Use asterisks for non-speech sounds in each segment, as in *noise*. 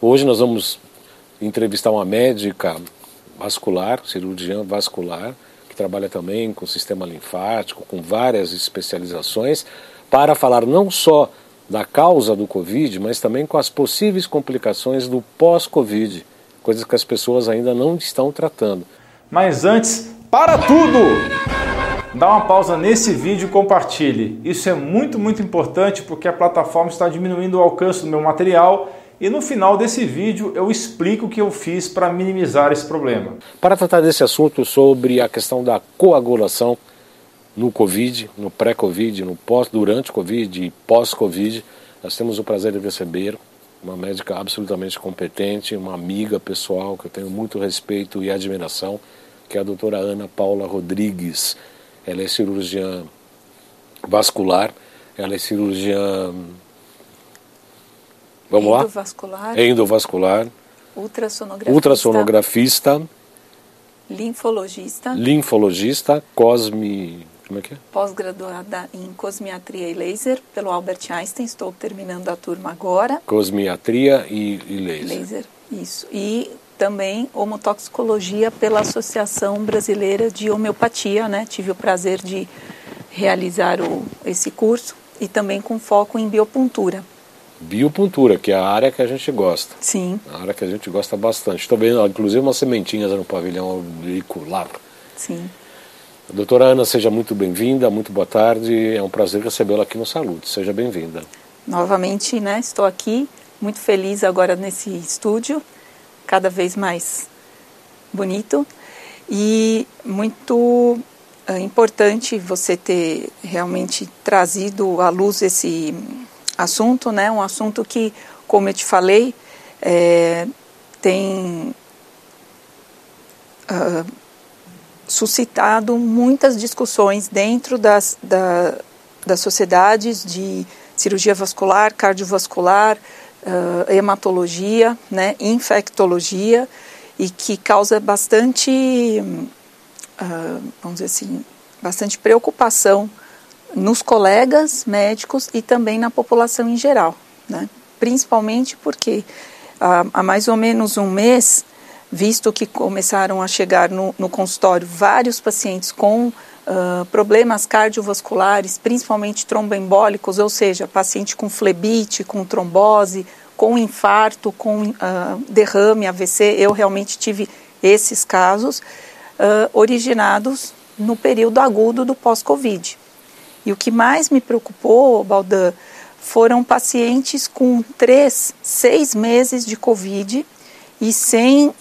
Hoje nós vamos entrevistar uma médica vascular, cirurgiã vascular, que trabalha também com sistema linfático, com várias especializações, para falar não só da causa do Covid, mas também com as possíveis complicações do pós-Covid, coisas que as pessoas ainda não estão tratando. Mas antes, para tudo! Dá uma pausa nesse vídeo e compartilhe. Isso é muito, muito importante porque a plataforma está diminuindo o alcance do meu material e no final desse vídeo eu explico o que eu fiz para minimizar esse problema. Para tratar desse assunto sobre a questão da coagulação no Covid, no pré-Covid, no pós, durante Covid e pós-Covid, nós temos o prazer de receber uma médica absolutamente competente, uma amiga pessoal que eu tenho muito respeito e admiração, que é a doutora Ana Paula Rodrigues. Ela é cirurgiã vascular, ela é cirurgiã. Vamos lá? Endovascular. Endovascular. Ultrassonografista. Ultrassonografista. Linfologista. Linfologista. Cosme. Como é que é? Pós-graduada em cosmiatria e laser pelo Albert Einstein. Estou terminando a turma agora. Cosmiatria e, e laser. Laser, isso. E também homotoxicologia pela Associação Brasileira de Homeopatia, né? Tive o prazer de realizar o, esse curso e também com foco em biopuntura. Biopuntura, que é a área que a gente gosta. Sim. A área que a gente gosta bastante. Estou vendo, inclusive, umas sementinhas no pavilhão veicular. Sim. Doutora Ana, seja muito bem-vinda, muito boa tarde. É um prazer recebê-la aqui no Salute. Seja bem-vinda. Novamente, né? Estou aqui, muito feliz agora nesse estúdio cada vez mais bonito e muito é, importante você ter realmente trazido à luz esse assunto, né? Um assunto que, como eu te falei, é, tem uh, suscitado muitas discussões dentro das, da, das sociedades de cirurgia vascular, cardiovascular, uh, hematologia, né, infectologia, e que causa bastante, uh, vamos dizer assim, bastante preocupação nos colegas médicos e também na população em geral, né? principalmente porque uh, há mais ou menos um mês, visto que começaram a chegar no, no consultório vários pacientes com uh, problemas cardiovasculares, principalmente tromboembólicos, ou seja, paciente com flebite, com trombose, com infarto, com uh, derrame, AVC. Eu realmente tive esses casos uh, originados no período agudo do pós-Covid. E o que mais me preocupou, Baldan, foram pacientes com três, seis meses de Covid e sem uh,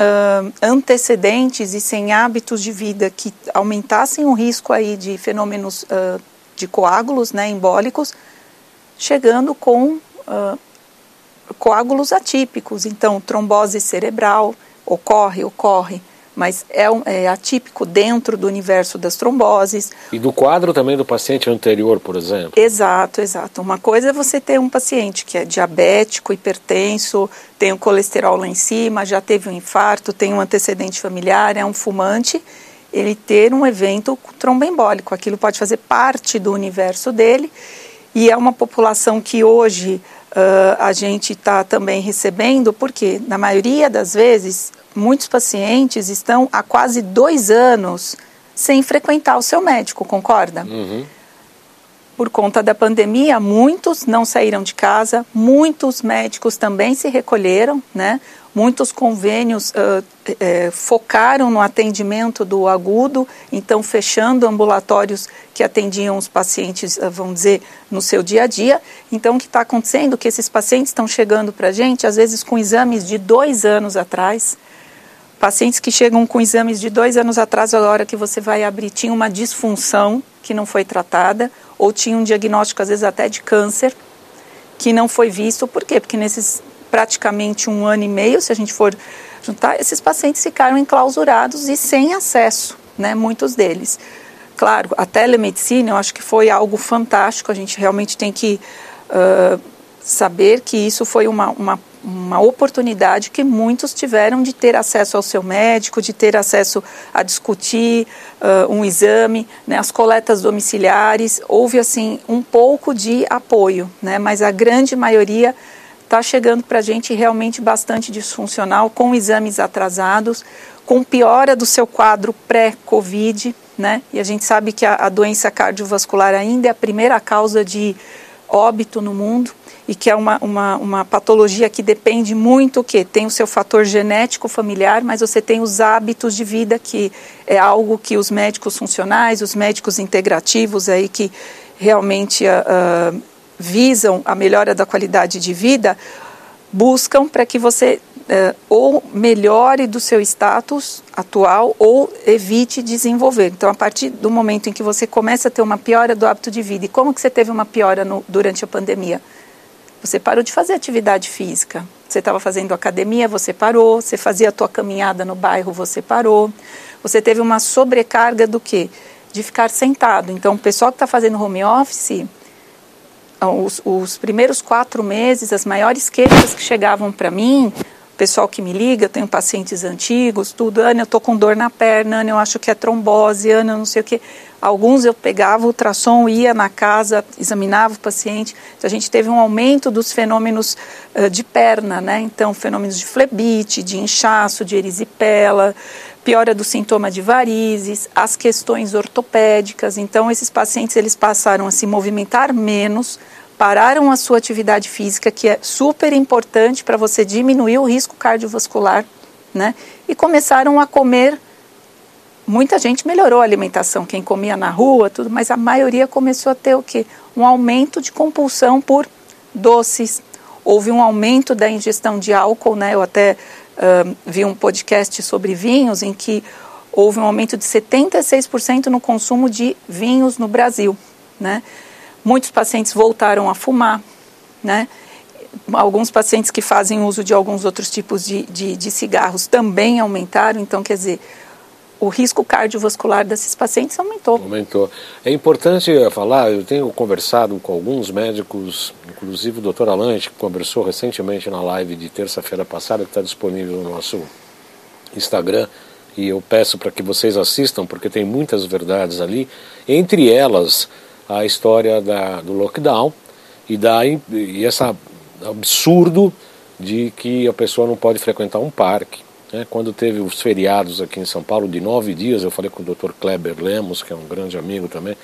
antecedentes e sem hábitos de vida que aumentassem o risco aí de fenômenos uh, de coágulos né, embólicos, chegando com uh, coágulos atípicos. Então, trombose cerebral ocorre, ocorre, mas é, é, atípico dentro do universo das tromboses. E do quadro também do paciente anterior, por exemplo? Exato, exato. Uma coisa é você ter um paciente que é diabético, hipertenso, tem o colesterol lá em cima, já teve um infarto, tem um antecedente familiar, é um fumante, ele ter um evento tromboembólico. Aquilo pode fazer parte do universo dele e é uma população que hoje uh, a gente está também recebendo, porque na maioria das vezes muitos pacientes estão há quase dois anos sem frequentar o seu médico, concorda? Uhum. Por conta da pandemia, muitos não saíram de casa, muitos médicos também se recolheram, né? Muitos convênios uh, focaram no atendimento do agudo, então fechando ambulatórios que atendiam os pacientes, uh, vamos dizer, no seu dia a dia. Então, o que está acontecendo é que esses pacientes estão chegando para a gente, às vezes com exames de dois anos atrás, pacientes que chegam com exames de dois anos atrás, a hora que você vai abrir, tinha uma disfunção que não foi tratada, ou tinha um diagnóstico, às vezes, até de câncer, que não foi visto. Por quê? Porque nesses praticamente um ano e meio, se a gente for juntar, esses pacientes ficaram enclausurados e sem acesso, né, muitos deles. Claro, a telemedicina eu acho que foi algo fantástico, a gente realmente tem que uh, saber que isso foi uma, uma, uma oportunidade que muitos tiveram de ter acesso ao seu médico, de ter acesso a discutir uh, um exame, né, as coletas domiciliares, houve assim um pouco de apoio, né, mas a grande maioria está chegando para a gente realmente bastante disfuncional, com exames atrasados, com piora do seu quadro pré-Covid, né? E a gente sabe que a, a doença cardiovascular ainda é a primeira causa de óbito no mundo e que é uma, uma, uma patologia que depende muito que tem o seu fator genético familiar, mas você tem os hábitos de vida que é algo que os médicos funcionais, os médicos integrativos aí que realmente uh, visam a melhora da qualidade de vida buscam para que você uh, ou melhore do seu status atual ou evite desenvolver. Então, a partir do momento em que você começa a ter uma piora do hábito de vida, e como que você teve uma piora no, durante a pandemia? Você parou de fazer atividade física. Você estava fazendo academia, você parou. Você fazia a tua caminhada no bairro, você parou. Você teve uma sobrecarga do quê? De ficar sentado. Então, o pessoal que está fazendo home office, os, os primeiros quatro meses, as maiores queixas que chegavam para mim, pessoal que me liga, eu tenho pacientes antigos, tudo, Ana, eu estou com dor na perna, Ana, eu acho que é trombose, Ana, não sei o que. Alguns eu pegava o ultrassom, ia na casa, examinava o paciente. Então, a gente teve um aumento dos fenômenos uh, de perna, né? Então, fenômenos de flebite, de inchaço, de erisipela, piora do sintoma de varizes, as questões ortopédicas. Então, esses pacientes eles passaram a se movimentar menos, pararam a sua atividade física, que é super importante para você diminuir o risco cardiovascular, né? E começaram a comer. Muita gente melhorou a alimentação, quem comia na rua, tudo, mas a maioria começou a ter o quê? Um aumento de compulsão por doces. Houve um aumento da ingestão de álcool, né? Eu até uh, vi um podcast sobre vinhos em que houve um aumento de 76% no consumo de vinhos no Brasil, né? Muitos pacientes voltaram a fumar, né? Alguns pacientes que fazem uso de alguns outros tipos de, de, de cigarros também aumentaram. Então, quer dizer, o risco cardiovascular desses pacientes aumentou. Aumentou. É importante falar, eu tenho conversado com alguns médicos, inclusive o doutor Alante, que conversou recentemente na live de terça-feira passada, que está disponível no nosso Instagram, e eu peço para que vocês assistam, porque tem muitas verdades ali, entre elas a história da, do lockdown e, da, e esse absurdo de que a pessoa não pode frequentar um parque. Né? Quando teve os feriados aqui em São Paulo de nove dias, eu falei com o Dr. Kleber Lemos, que é um grande amigo também,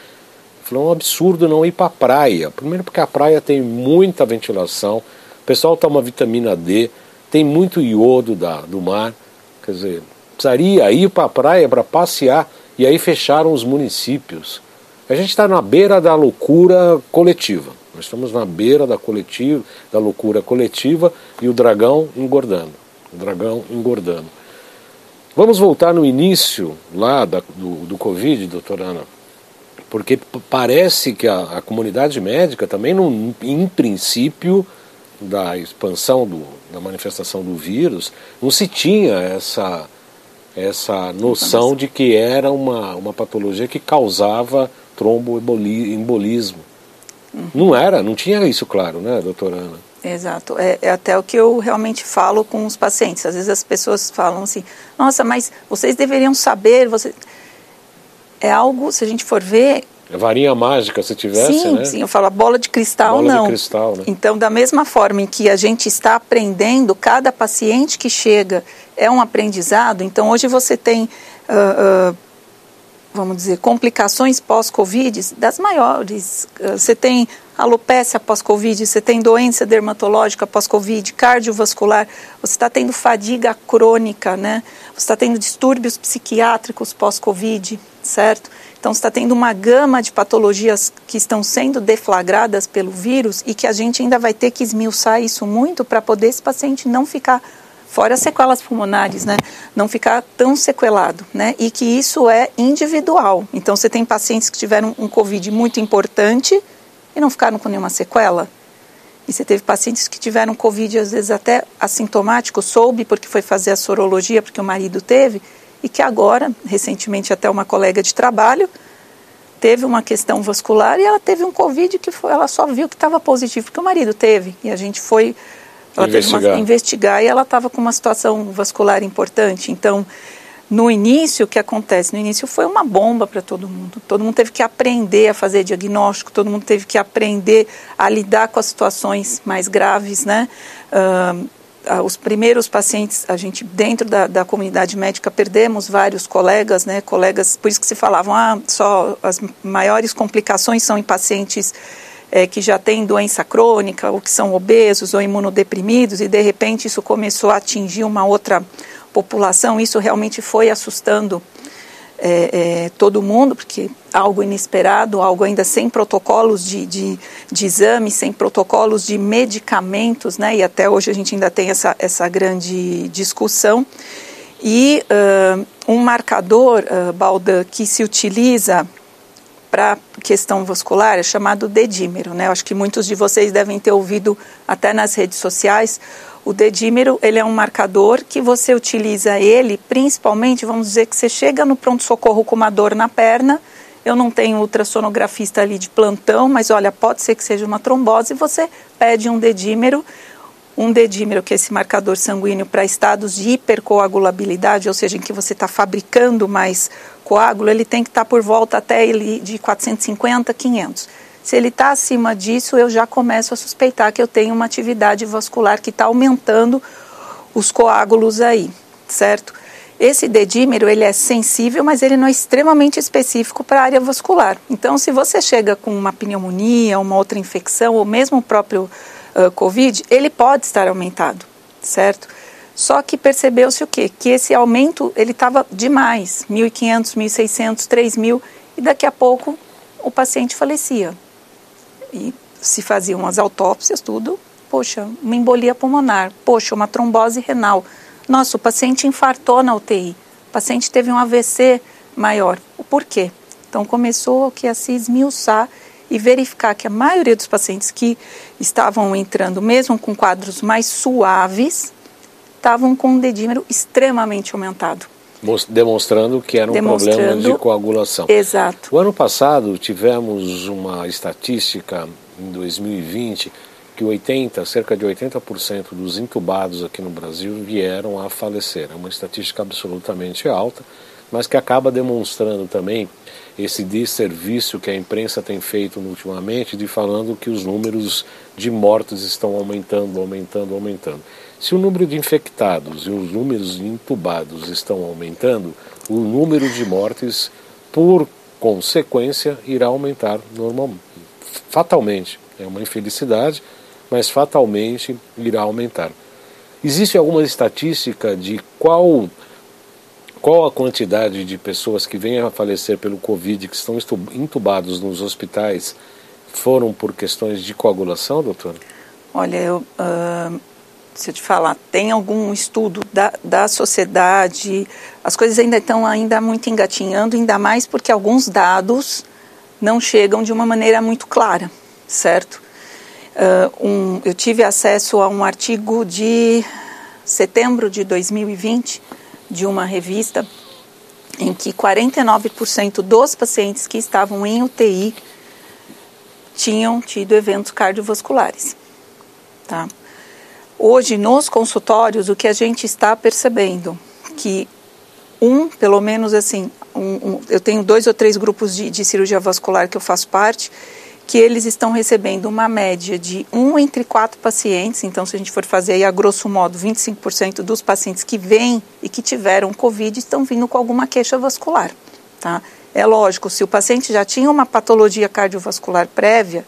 falou é um absurdo não ir para a praia. Primeiro porque a praia tem muita ventilação, o pessoal toma vitamina D, tem muito iodo da, do mar, quer dizer, precisaria ir para a praia para passear e aí fecharam os municípios. A gente está na beira da loucura coletiva. Nós estamos na beira da, coletiva, da loucura coletiva e o dragão engordando. O dragão engordando. Vamos voltar no início lá da, do, do Covid, doutora Ana, porque parece que a, a comunidade médica também, não, em princípio, da expansão do, da manifestação do vírus, não se tinha essa, essa noção de que era uma, uma patologia que causava tromboembolismo. Uhum. Não era, não tinha isso claro, né, doutora Ana? Exato, é, é, até o que eu realmente falo com os pacientes. Às vezes as pessoas falam assim, nossa, mas vocês deveriam saber, você... é algo, se a gente for ver... É varinha mágica, se tivesse, sim, né? Sim, eu falo, a bola de cristal bola não. De cristal, né? Então, da mesma forma em que a gente está aprendendo, cada paciente que chega é um aprendizado. Então, hoje você tem... Uh, uh, vamos dizer, complicações pós-Covid das maiores. Eh, você tem alopecia pós-Covid, você tem doença dermatológica pós-Covid, cardiovascular, você está tendo fadiga crônica, né? Você está tendo distúrbios psiquiátricos pós-Covid, certo? Então, está tendo uma gama de patologias que estão sendo deflagradas pelo vírus e que a gente ainda vai ter que esmiuçar isso muito para poder esse paciente não ficar fora as sequelas pulmonares, né? Não ficar tão sequelado, né? E que isso é individual. Então, você tem pacientes que tiveram um Covid muito importante e não ficaram com nenhuma sequela. E você teve pacientes que tiveram Covid, às vezes até assintomático, soube porque foi fazer a sorologia, porque o marido teve, e que agora, recentemente, até uma colega de trabalho teve uma questão vascular e ela teve um Covid que foi, ela só viu que estava positivo, porque o marido teve. E a gente foi ela investigar. teve uma, investigar e ela estava com uma situação vascular importante. Então, no início, o que acontece? No início foi uma bomba para todo mundo. Todo mundo teve que aprender a fazer diagnóstico, todo mundo teve que aprender a lidar com as situações mais graves, né? Uh, os primeiros pacientes, a gente dentro da, da, comunidade médica perdemos vários colegas, né? Colegas, por isso que se falavam, ah, só as maiores complicações são em pacientes é, que já têm doença crônica, ou que são obesos ou imunodeprimidos, e de repente isso começou a atingir uma outra população, isso realmente foi assustando é, é, todo mundo, porque algo inesperado, algo ainda sem protocolos de, de, de exame, sem protocolos de medicamentos, né? e até hoje a gente ainda tem essa, essa grande discussão. E uh, um marcador, uh, Balda, que se utiliza para questão vascular é chamado dedímero. Né? Eu acho que muitos de vocês devem ter ouvido até nas redes sociais o dedímero, ele é um marcador que você utiliza ele, principalmente, vamos dizer que você chega no pronto-socorro com uma dor na perna, eu não tenho ultrassonografista ali de plantão, mas olha, pode ser que seja uma trombose, você pede um dedímero, um dedímero, que é esse marcador sanguíneo para estados de hipercoagulabilidade, ou seja, em que você está fabricando mais coágulo, ele tem que estar tá por volta até ele de 450, 500. Se ele está acima disso, eu já começo a suspeitar que eu tenho uma atividade vascular que está aumentando os coágulos aí, certo? Esse dedímero, ele é sensível, mas ele não é extremamente específico para a área vascular. Então, se você chega com uma pneumonia, uma outra infecção, ou mesmo o próprio uh, COVID, ele pode estar aumentado, certo? Só que percebeu-se o quê? Que esse aumento, ele estava demais, 1.500, 1.600, 3.000, e daqui a pouco o paciente falecia e se faziam as autópsias, tudo. Poxa, uma embolia pulmonar, poxa, uma trombose renal. Nossa, o paciente infartou na UTI, o paciente teve um AVC maior. O porquê? Então começou que a se esmiuçar e verificar que a maioria dos pacientes que estavam entrando, mesmo com quadros mais suaves, estavam com um dedímero extremamente aumentado. Demonstrando que era um problema de coagulação. Exato. O ano passado tivemos uma estatística em 2020 que 80, cerca de 80% dos intubados aqui no Brasil vieram a falecer. É uma estatística absolutamente alta, mas que acaba demonstrando também esse desserviço que a imprensa tem feito ultimamente de falando que os números de mortes estão aumentando, aumentando, aumentando. Se o número de infectados e os números de intubados estão aumentando, o número de mortes, por consequência, irá aumentar. Fatalmente. É uma infelicidade, mas fatalmente irá aumentar. Existe alguma estatística de qual, qual a quantidade de pessoas que vêm a falecer pelo Covid, que estão intubados nos hospitais, foram por questões de coagulação, doutor? Olha, eu. Uh se eu te falar, tem algum estudo da, da sociedade, as coisas ainda estão ainda muito engatinhando, ainda mais porque alguns dados não chegam de uma maneira muito clara, certo? Uh, um, eu tive acesso a um artigo de setembro de 2020 de uma revista em que 49% dos pacientes que estavam em UTI tinham tido eventos cardiovasculares, tá? Hoje, nos consultórios, o que a gente está percebendo que um, pelo menos assim, um, um, eu tenho dois ou três grupos de, de, cirurgia vascular que eu faço parte, que eles estão recebendo uma média de um entre quatro pacientes. Então, se a gente for fazer aí a grosso modo, 25% dos pacientes que vêm e que tiveram Covid estão vindo com alguma queixa vascular. Tá? É lógico, se o paciente já tinha uma patologia cardiovascular prévia,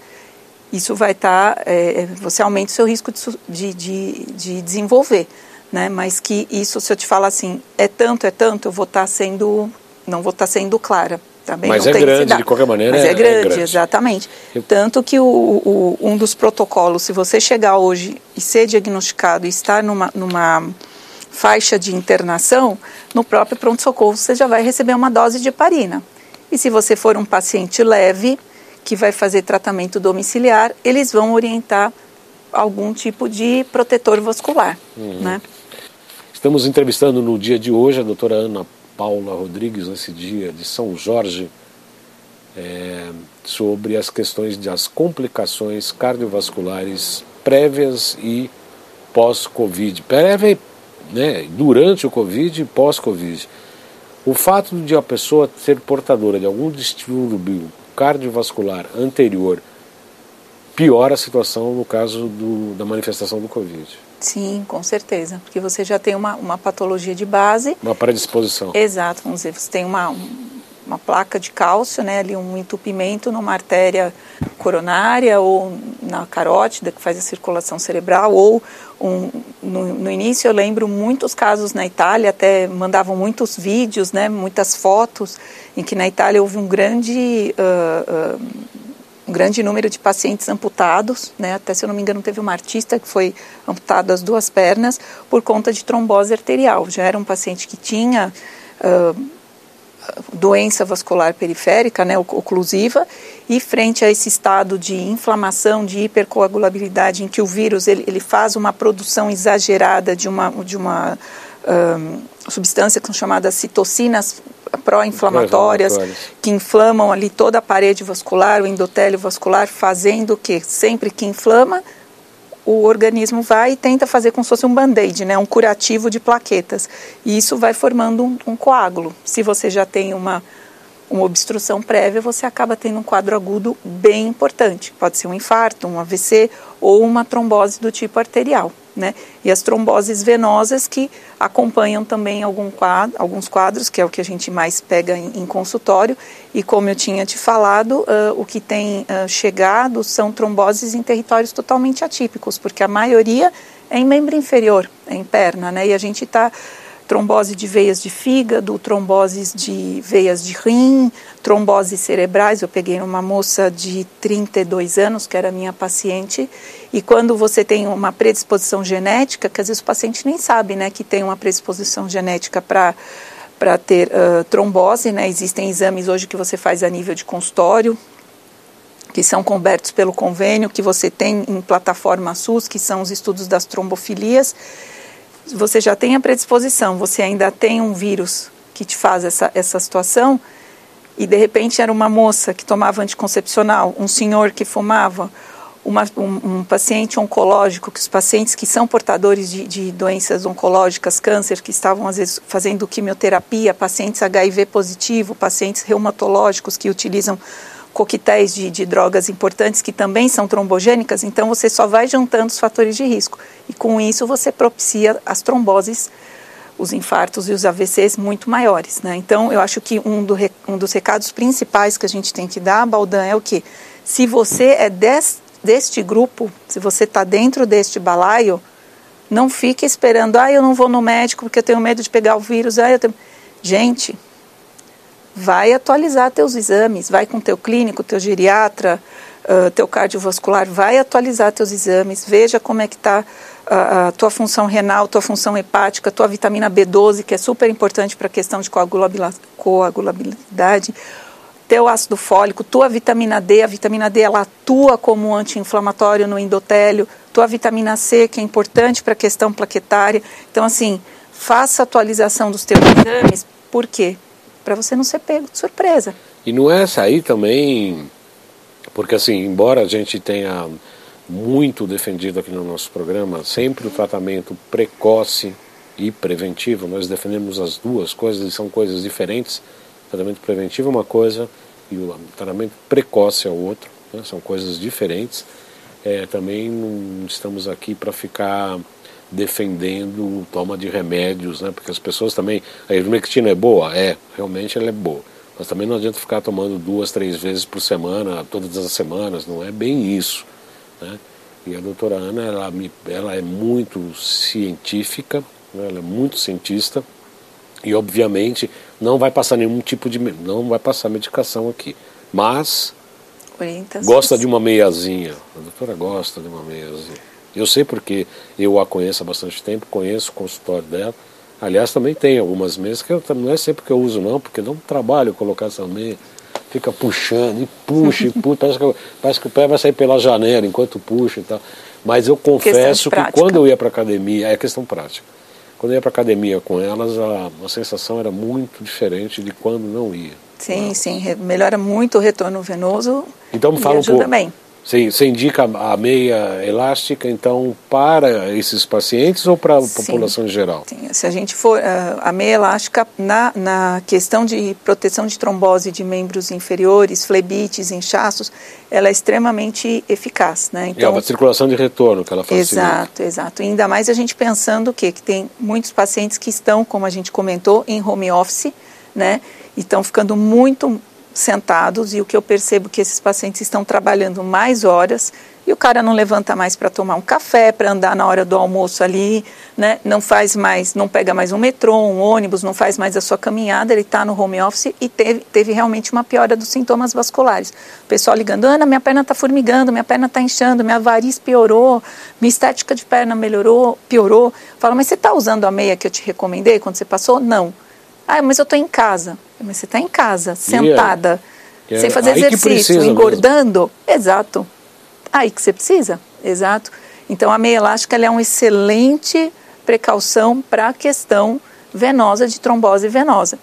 isso vai estar, tá, é, é, você aumenta o seu risco de, de, de, desenvolver, né? Mas que isso, se eu te falar assim, é tanto, é tanto, eu vou estar tá sendo, não vou estar tá sendo clara. Tá bem? Mas é grande, de qualquer maneira. Mas é, é grande, é grande. exatamente. Eu... Tanto que o, o, um dos protocolos, se você chegar hoje e ser diagnosticado e estar numa, numa faixa de internação, no próprio pronto-socorro você já vai receber uma dose de heparina. E se você for um paciente leve, que vai fazer tratamento domiciliar, eles vão orientar algum tipo de protetor vascular. Uhum. Né? Estamos entrevistando no dia de hoje a doutora Ana Paula Rodrigues, nesse dia de São Jorge, é, sobre as questões das complicações cardiovasculares prévias e pós-Covid. Prévia, né, durante o Covid e pós-Covid. O fato de a pessoa ser portadora de algum distúrbio cardiovascular anterior piora a situação no caso do, da manifestação do Covid. Sim, com certeza, porque você já tem uma, uma patologia de base. Uma predisposição. Exato, vamos dizer, você tem uma, uma placa de cálcio, né, ali um entupimento numa artéria coronária ou na carótida que faz a circulação cerebral ou um, no, no, início eu lembro muitos casos na Itália até mandavam muitos vídeos, né, muitas fotos em que na Itália houve um grande uh, uh, um grande número de pacientes amputados, né? até se eu não me engano teve uma artista que foi amputado as duas pernas por conta de trombose arterial. Já era um paciente que tinha uh, doença vascular periférica, né, oclusiva, e frente a esse estado de inflamação, de hipercoagulabilidade, em que o vírus ele, ele faz uma produção exagerada de uma, de uma um, substância que são chamadas citocinas pró-inflamatórias, que inflamam ali toda a parede vascular, o endotélio vascular, fazendo o que? Sempre que inflama, o organismo vai e tenta fazer como se fosse um band-aid, né, um curativo de plaquetas. E isso vai formando um, um coágulo. Se você já tem uma, uma obstrução prévia, você acaba tendo um quadro agudo bem importante. Pode ser um infarto, um AVC ou uma trombose do tipo arterial né? E as tromboses venosas que acompanham também algum quadro, alguns quadros, que é o que a gente mais pega em, em consultório. E como eu tinha te falado, uh, o que tem uh, chegado são tromboses em territórios totalmente atípicos, porque a maioria é em membro inferior, é em perna, né? E a gente está trombose de veias de fígado, tromboses de veias de rim, tromboses cerebrais. Eu peguei uma moça de 32 anos, que era minha paciente, e quando você tem uma predisposição genética, que às vezes o paciente nem sabe né, que tem uma predisposição genética para para ter uh, trombose, né? Existem exames hoje que você faz a nível de consultório, que são cobertos pelo convênio que você tem em plataforma SUS, que são os estudos das trombofilias você já tem a predisposição, você ainda tem um vírus que te faz essa, essa situação, e de repente era uma moça que tomava anticoncepcional, um senhor que fumava, uma, um, um, paciente oncológico, que os pacientes que são portadores de, de, doenças oncológicas, câncer, que estavam às vezes fazendo quimioterapia, pacientes HIV positivo, pacientes reumatológicos que utilizam coquetéis de, de, drogas importantes que também são trombogênicas, então você só vai juntando os fatores de risco. E com isso você propicia as tromboses, os infartos e os AVCs muito maiores. Né? Então eu acho que um, do, um, dos recados principais que a gente tem que dar, Baldan, é o que? Se você é des, deste grupo, se você está dentro deste balaio, não fique esperando, ah, eu não vou no médico porque eu tenho medo de pegar o vírus. Ah, eu tenho... Gente, vai atualizar teus exames, vai com teu clínico, teu geriatra, uh, teu cardiovascular, vai atualizar teus exames, veja como é que está a, a tua função renal, tua função hepática, tua vitamina B12, que é super importante para a questão de coagulabilidade, teu ácido fólico, tua vitamina D, a vitamina D ela atua como anti-inflamatório no endotélio, tua vitamina C, que é importante para a questão plaquetária. Então, assim, faça atualização dos teus exames, por quê? para você não ser pego de surpresa. E não é sair também, porque assim, embora a gente tenha muito defendido aqui no nosso programa, sempre o tratamento precoce e preventivo, nós defendemos as duas coisas, são coisas diferentes. Tratamento preventivo é uma coisa e o tratamento precoce é outra, né? são coisas diferentes. É, também não estamos aqui para ficar defendendo toma de remédios, né? Porque as pessoas também. A ivermectina é boa? É, realmente ela é boa. Mas também não adianta ficar tomando duas, três vezes por semana, todas as semanas, não é bem isso. Né? E a doutora Ana, ela, ela é muito científica, né? ela é muito cientista, e obviamente não vai passar nenhum tipo de. não vai passar medicação aqui. Mas gosta de uma meiazinha. A doutora gosta de uma meiazinha. Eu sei porque eu a conheço há bastante tempo, conheço o consultório dela. Aliás, também tem algumas mesas que eu, não é sempre que eu uso, não, porque dá um trabalho colocar essa meia. Fica puxando e puxa e puxa. Parece que, parece que o pé vai sair pela janela enquanto puxa e tal. Mas eu confesso que quando eu ia para academia, é questão prática. Quando eu ia para academia com elas, a, a sensação era muito diferente de quando não ia. Sim, sim, melhora muito o retorno venoso. Então me fala um pouco. Bem. Você, você indica a meia elástica, então, para esses pacientes ou para a população em geral? Sim. Se a gente for. Uh, a meia elástica, na, na questão de proteção de trombose de membros inferiores, flebites, inchaços, ela é extremamente eficaz. Né? Então, é uma circulação de retorno que ela facilita. Exato, exato. E ainda mais a gente pensando o quê? Que tem muitos pacientes que estão, como a gente comentou, em home office, né? E estão ficando muito sentados e o que eu percebo que esses pacientes estão trabalhando mais horas e o cara não levanta mais para tomar um café, para andar na hora do almoço ali, né? Não faz mais, não pega mais um metrô, um ônibus, não faz mais a sua caminhada, ele está no home office e teve, teve realmente uma piora dos sintomas vasculares. O pessoal ligando, Ana, minha perna está formigando, minha perna está inchando, minha variz piorou, minha estética de perna melhorou, piorou. Fala, mas você está usando a meia que eu te recomendei quando você passou? Não. Ah, mas eu estou em casa. Mas você está em casa, sentada, yeah. sem fazer exercício, engordando. Mesmo. Exato. Aí que você precisa. Exato. Então a meia elástica é uma excelente precaução para a questão venosa de trombose venosa.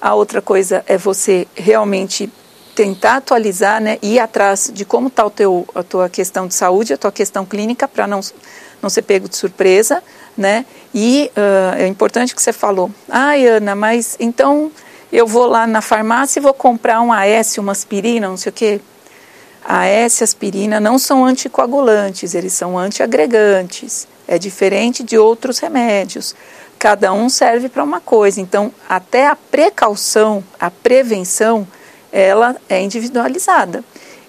A outra coisa é você realmente tentar atualizar, né, ir atrás de como está a tua questão de saúde, a tua questão clínica, para não, não ser pego de surpresa, né? E uh, é importante que você falou, ai Ana, mas então eu vou lá na farmácia e vou comprar um AS, uma aspirina, não sei o quê. AS aspirina não são anticoagulantes, eles são antiagregantes. É diferente de outros remédios. Cada um serve para uma coisa. Então, até a precaução, a prevenção, ela é individualizada.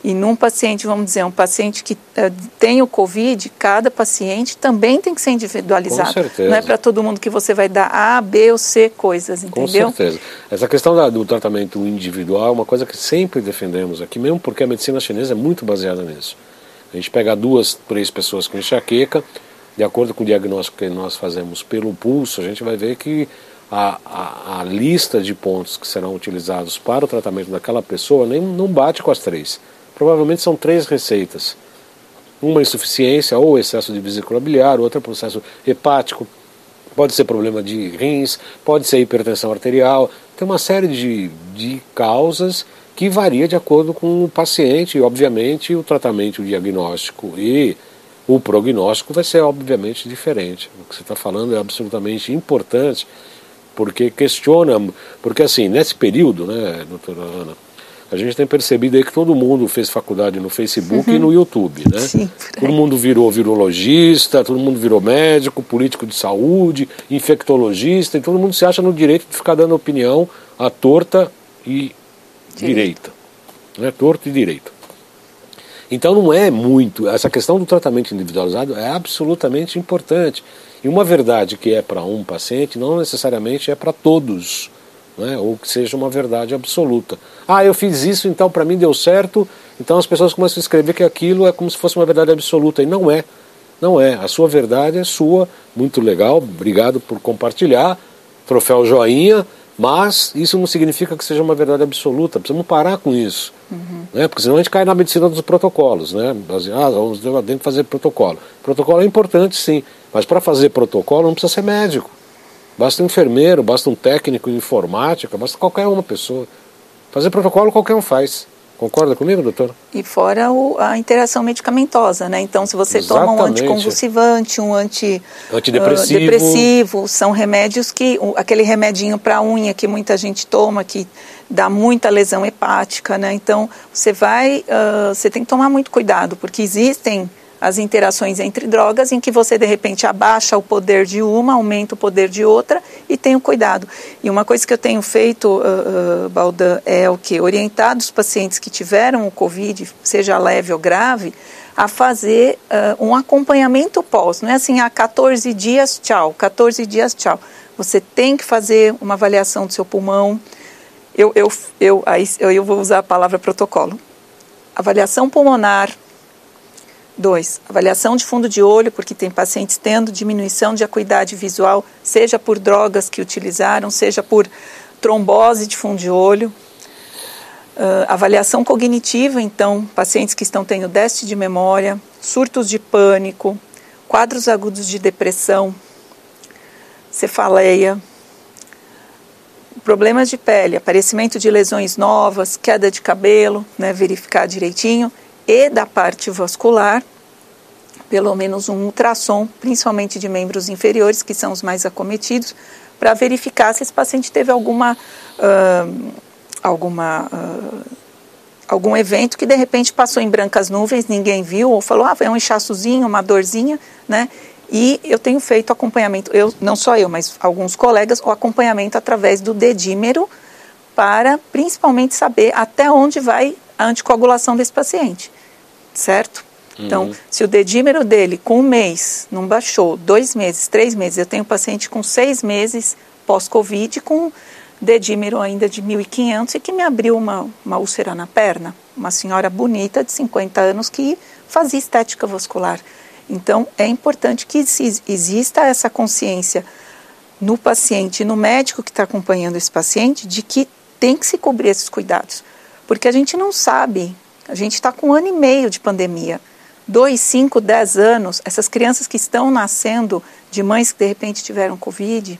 E num paciente, vamos dizer, um paciente que uh, tem o Covid, cada paciente também tem que ser individualizado. Com certeza. Não é para todo mundo que você vai dar A, B ou C coisas, entendeu? Com certeza. Essa questão da, do tratamento individual é uma coisa que sempre defendemos aqui, mesmo porque a medicina chinesa é muito baseada nisso. A gente pega duas, três pessoas com enxaqueca, de acordo com o diagnóstico que nós fazemos pelo pulso, a gente vai ver que a, a, a, lista de pontos que serão utilizados para o tratamento daquela pessoa nem, não bate com as três. Provavelmente são três receitas. Uma insuficiência ou excesso de vesícula biliar, outra processo hepático, pode ser problema de rins, pode ser hipertensão arterial. Tem uma série de, de causas que varia de acordo com o paciente e, obviamente, o tratamento o diagnóstico e o prognóstico vai ser, obviamente, diferente. O que você está falando é absolutamente importante, porque questiona, porque assim, nesse período, né, doutora Ana, a gente tem percebido aí que todo mundo fez faculdade no Facebook uhum. e no YouTube, né? Sim, todo mundo virou virologista, todo mundo virou médico, político de saúde, infectologista, e todo mundo se acha no direito de ficar dando opinião à torta e direita. Né? Torto e direito. Então não é muito, essa questão do tratamento individualizado é absolutamente importante. E uma verdade que é para um paciente não necessariamente é para todos né? ou que seja uma verdade absoluta. Ah, eu fiz isso, então para mim deu certo, então as pessoas começam a escrever que aquilo é como se fosse uma verdade absoluta, e não é. Não é. A sua verdade é sua, muito legal, obrigado por compartilhar, troféu joinha, mas isso não significa que seja uma verdade absoluta, precisamos parar com isso. Uhum. Né? Porque senão a gente cai na medicina dos protocolos. Né? Ah, vamos dentro fazer protocolo. Protocolo é importante sim, mas para fazer protocolo não precisa ser médico. Basta um enfermeiro, basta um técnico de informática, basta qualquer uma pessoa. Fazer protocolo qualquer um faz. Concorda comigo, doutor? E fora o, a interação medicamentosa, né? Então, se você Exatamente. toma um anticonvulsivante, um anti, antidepressivo, uh, depressivo, são remédios que, uh, aquele remedinho para unha que muita gente toma, que dá muita lesão hepática, né? Então, você vai, uh, você tem que tomar muito cuidado, porque existem as interações entre drogas, em que você de repente abaixa o poder de uma, aumenta o poder de outra e tem o cuidado. E uma coisa que eu tenho feito, uh, uh, Baldan, é o que? Orientar os pacientes que tiveram o Covid, seja leve ou grave, a fazer uh, um acompanhamento pós. Não é assim, há 14 dias, tchau, 14 dias, tchau. Você tem que fazer uma avaliação do seu pulmão. Eu, eu, eu, aí, eu vou usar a palavra protocolo. Avaliação pulmonar, Dois, avaliação de fundo de olho, porque tem pacientes tendo diminuição de acuidade visual, seja por drogas que utilizaram, seja por trombose de fundo de olho. Uh, avaliação cognitiva, então, pacientes que estão tendo déficit de memória, surtos de pânico, quadros agudos de depressão, cefaleia, problemas de pele, aparecimento de lesões novas, queda de cabelo, né, verificar direitinho e da parte vascular, pelo menos um ultrassom, principalmente de membros inferiores, que são os mais acometidos, para verificar se esse paciente teve alguma, uh, alguma uh, algum evento que de repente passou em brancas nuvens, ninguém viu, ou falou, ah, é um inchaçozinho, uma dorzinha, né? E eu tenho feito acompanhamento, eu não só eu, mas alguns colegas, o acompanhamento através do dedímero para principalmente saber até onde vai a anticoagulação desse paciente, certo? Então, uhum. se o dedímero dele com um mês não baixou, dois meses, três meses, eu tenho paciente com seis meses pós-Covid com dedímero ainda de 1.500 e que me abriu uma, uma úlcera na perna. Uma senhora bonita de 50 anos que fazia estética vascular. Então, é importante que exista essa consciência no paciente e no médico que está acompanhando esse paciente de que tem que se cobrir esses cuidados. Porque a gente não sabe, a gente está com um ano e meio de pandemia. Dois, cinco, dez anos, essas crianças que estão nascendo de mães que de repente tiveram Covid,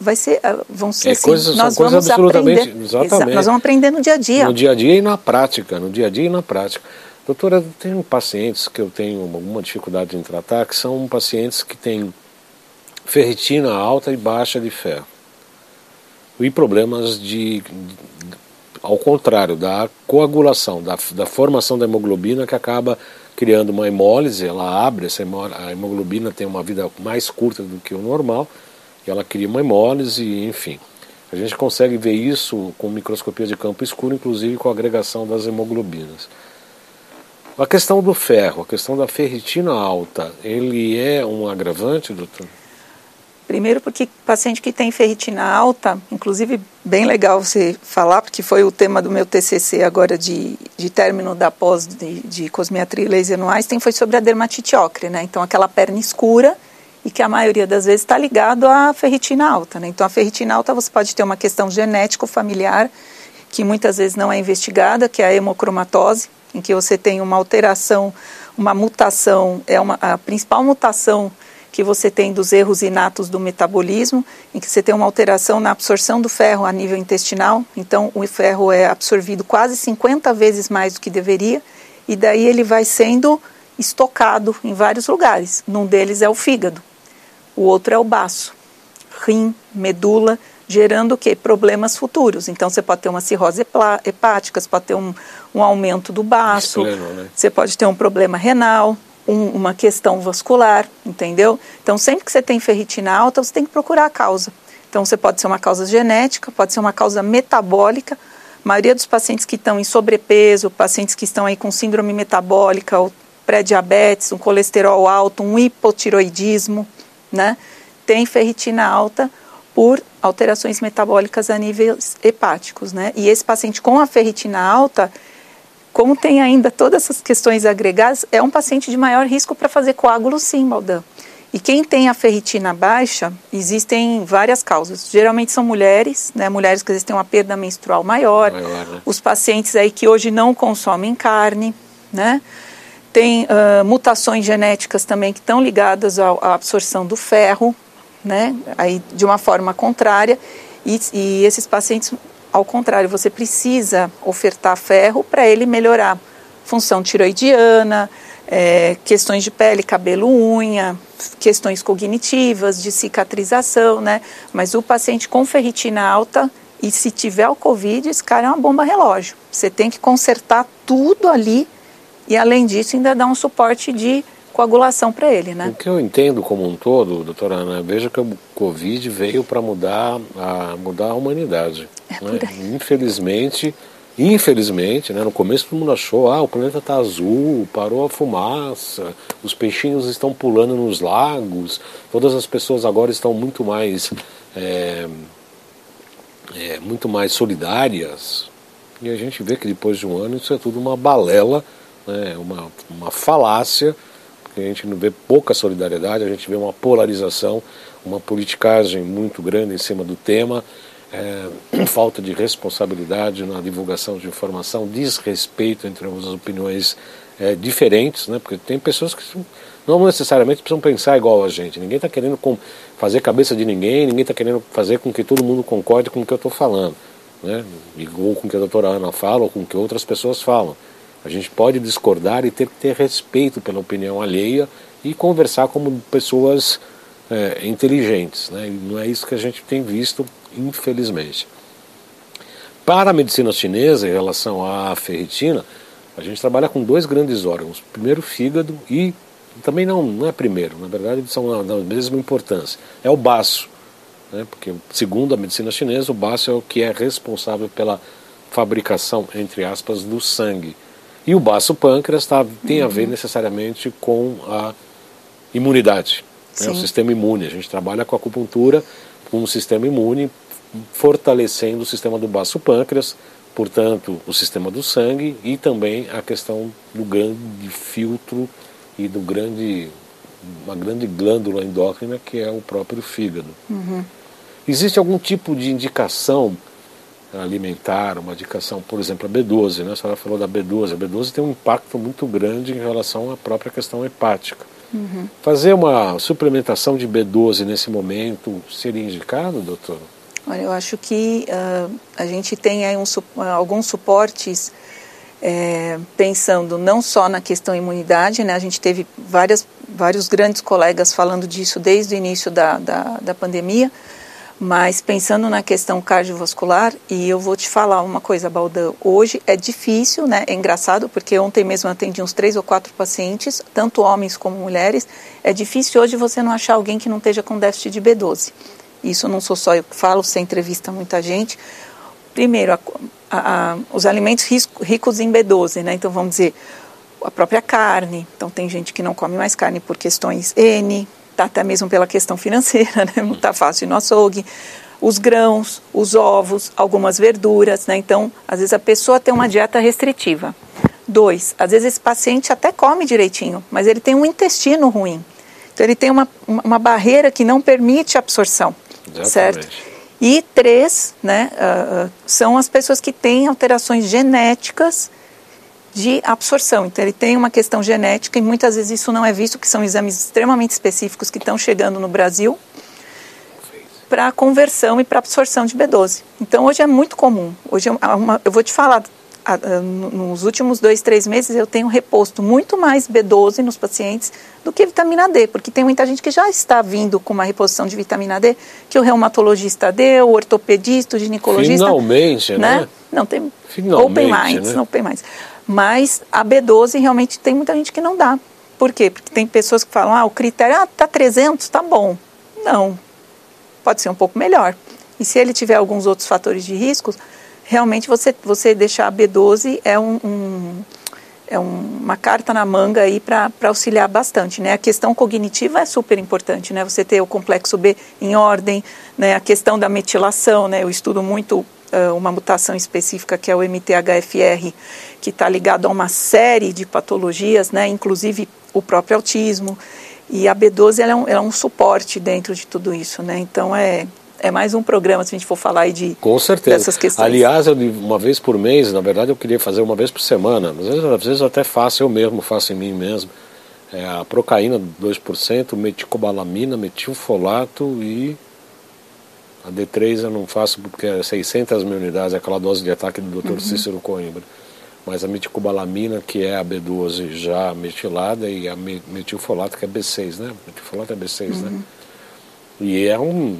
vai ser, ah, vão ser é, assim, coisas, nós são vamos absolutamente, aprender, exatamente. Nós vamos aprender no dia a dia. No dia a dia e na prática, no dia a dia e na prática. Doutora, tem pacientes que eu tenho alguma dificuldade em tratar, que são pacientes que têm ferritina alta e baixa de ferro. E problemas de, ao contrário, da coagulação, da, da formação da hemoglobina que acaba criando uma hemólise, ela abre, essa a hemoglobina tem uma vida mais curta do que o normal, ela cria uma hemólise, enfim. A gente consegue ver isso com microscopia de campo escuro, inclusive com a agregação das hemoglobinas. A questão do ferro, a questão da ferritina alta, ele é um agravante, doutor? Primeiro porque paciente que tem ferritina alta, inclusive bem legal você falar, porque foi o tema do meu TCC agora de, de término da pós de, de cosmiatria e laser no Einstein, foi sobre a dermatite ocre, né? Então aquela perna escura e que a maioria das vezes está ligado à ferritina alta. Né? Então, a ferritina alta você pode ter uma questão genético-familiar que muitas vezes não é investigada, que é a hemocromatose, em que você tem uma alteração, uma mutação, é uma, a principal mutação que você tem dos erros inatos do metabolismo, em que você tem uma alteração na absorção do ferro a nível intestinal, então o ferro é absorvido quase 50 vezes mais do que deveria, e daí ele vai sendo estocado em vários lugares. Num deles é o fígado o outro é o baço, rim, medula, gerando o quê? Problemas futuros. Então você pode ter uma cirrose hepática, você pode ter um, um aumento do baço, né? você pode ter um problema renal, um, uma questão vascular, entendeu? Então sempre que você tem ferritina alta, você tem que procurar a causa. Então você pode ser uma causa genética, pode ser uma causa metabólica. A maioria dos pacientes que estão em sobrepeso, pacientes que estão aí com síndrome metabólica, ou pré-diabetes, um colesterol alto, um hipotiroidismo, né, tem ferritina alta por alterações metabólicas a níveis hepáticos, né? E esse paciente com a ferritina alta, como tem ainda todas essas questões agregadas, é um paciente de maior risco para fazer coágulo sim, Baldan. E quem tem a ferritina baixa, existem várias causas. Geralmente são mulheres, né? Mulheres que às vezes têm uma perda menstrual maior. maior né? Os pacientes aí que hoje não consomem carne, né? Tem uh, mutações genéticas também que estão ligadas à, à, absorção do ferro, né? Aí de uma forma contrária. E, e esses pacientes, ao contrário, você precisa ofertar ferro para ele melhorar função tiroidiana, é, questões de pele, cabelo, unha, questões cognitivas, de cicatrização, né? Mas o paciente com ferritina alta e se tiver o Covid, esse cara é uma bomba relógio. Você tem que consertar tudo ali e além disso ainda dá um suporte de coagulação para ele, né? O que eu entendo como um todo, doutora Ana, veja que o Covid veio para mudar a mudar a humanidade. É né? Infelizmente, infelizmente, né, no começo todo mundo achou, ah, o planeta está azul, parou a fumaça, os peixinhos estão pulando nos lagos, todas as pessoas agora estão muito mais é, é, muito mais solidárias. E a gente vê que depois de um ano isso é tudo uma balela né, uma, uma falácia, porque a gente não vê pouca solidariedade, a gente vê uma polarização, uma politicagem muito grande em cima do tema, é, *clears throat* falta de responsabilidade na divulgação de informação, desrespeito entre as opiniões é, diferentes, né, porque tem pessoas que não necessariamente precisam pensar igual a gente. Ninguém está querendo fazer cabeça de ninguém, ninguém está querendo fazer com que todo mundo concorde com o que eu estou falando. Né? Ou com o que a doutora Ana fala, ou com o que outras pessoas falam. A A gente pode discordar e ter que ter respeito pela opinião alheia e conversar como pessoas é, inteligentes. Né? E não é isso que a gente tem visto, infelizmente. Para a medicina chinesa, em relação à ferritina, a gente trabalha com dois grandes órgãos. Primeiro, o fígado e também não, não é primeiro, na verdade são da mesma importância. É o baço, né? porque segundo a medicina chinesa, o baço é o que é responsável pela fabricação, entre aspas, do sangue. E o baço pâncreas tá, tem a ver uhum. necessariamente com a imunidade, né? o sistema imune. A gente trabalha com acupuntura o sistema imune, fortalecendo o sistema do baço pâncreas, portanto, o sistema do sangue e também a questão do grande filtro e do grande uma grande glândula endócrina que é o próprio fígado. Uhum. Existe algum tipo de indicação alimentar, uma indicação, por exemplo, a B12, né? A senhora falou da B12. A B12 tem um impacto muito grande em relação à própria questão hepática. Uhum. Fazer uma suplementação de B12 nesse momento seria indicado, doutor? Olha, eu acho que uh, a gente tem aí um, alguns suportes é, pensando não só na questão imunidade, né? A gente teve várias, vários grandes colegas falando disso desde o início da, da, da pandemia, mas pensando na questão cardiovascular, e eu vou te falar uma coisa, Baldão, hoje é difícil, né? É engraçado, porque ontem mesmo atendi uns três ou quatro pacientes, tanto homens como mulheres, é difícil hoje você não achar alguém que não esteja com déficit de B12 isso não sou só eu que falo, você entrevista muita gente. Primeiro, a, a, a, os alimentos ricos em B12, né? Então vamos dizer, a própria carne. Então tem gente que não come mais carne por questões N, até mesmo pela questão financeira, *laughs* né? Não está fácil no açougue. Os grãos, os ovos, algumas verduras, né? Então, às vezes a pessoa tem uma dieta restritiva. Dois, às vezes esse paciente até come direitinho, mas ele tem um intestino ruim. Então ele tem uma, uma barreira que não permite absorção. Exatamente. certo? E três, né, uh, são as pessoas que têm alterações genéticas de absorção. Então, ele tem uma questão genética e muitas vezes isso não é visto, que são exames extremamente específicos que estão chegando no Brasil para conversão e para absorção de B12. Então, hoje é muito comum. Hoje, é uma, eu vou te falar, nos últimos dois, três meses eu tenho reposto muito mais B12 nos pacientes do que vitamina D, porque tem muita gente que já está vindo com uma reposição de vitamina D, que o reumatologista deu, o ortopedista, o ginecologista. Finalmente, né? né? Não, tem Finalmente, open minds, né? open minds. Mas a B12 realmente tem muita gente que não dá. Por quê? Porque tem pessoas que falam, ah, o critério, ah, tá 300, tá bom. Não, pode ser um pouco melhor. E se ele tiver alguns outros fatores de riscos, realmente você, você deixar a B12 é, um, um é um, uma carta na manga aí para auxiliar bastante, né? A questão cognitiva é super importante, né? Você ter o complexo B em ordem, né? A questão da metilação, né? Eu estudo muito uh, uma mutação específica que é o MTHFR, que está ligado a uma série de patologias, né? Inclusive o próprio autismo. E a B12 ela é, um, é um suporte dentro de tudo isso, né? Então é é mais um programa se a gente for falar aí de Com certeza. dessas questões. Aliás, eu, uma vez por mês, na verdade eu queria fazer uma vez por semana, às vezes, às vezes eu até faço, eu mesmo faço em mim mesmo. É a procaína 2%, meticobalamina, metilfolato e a D3 eu não faço porque é 600 mil unidades, é aquela dose de ataque do Dr. Uhum. Cícero Coimbra. Mas a meticobalamina, que é a B12 já metilada, e a metilfolato, que é B6, né? Metilfolato é B6, né? uhum. né? E é um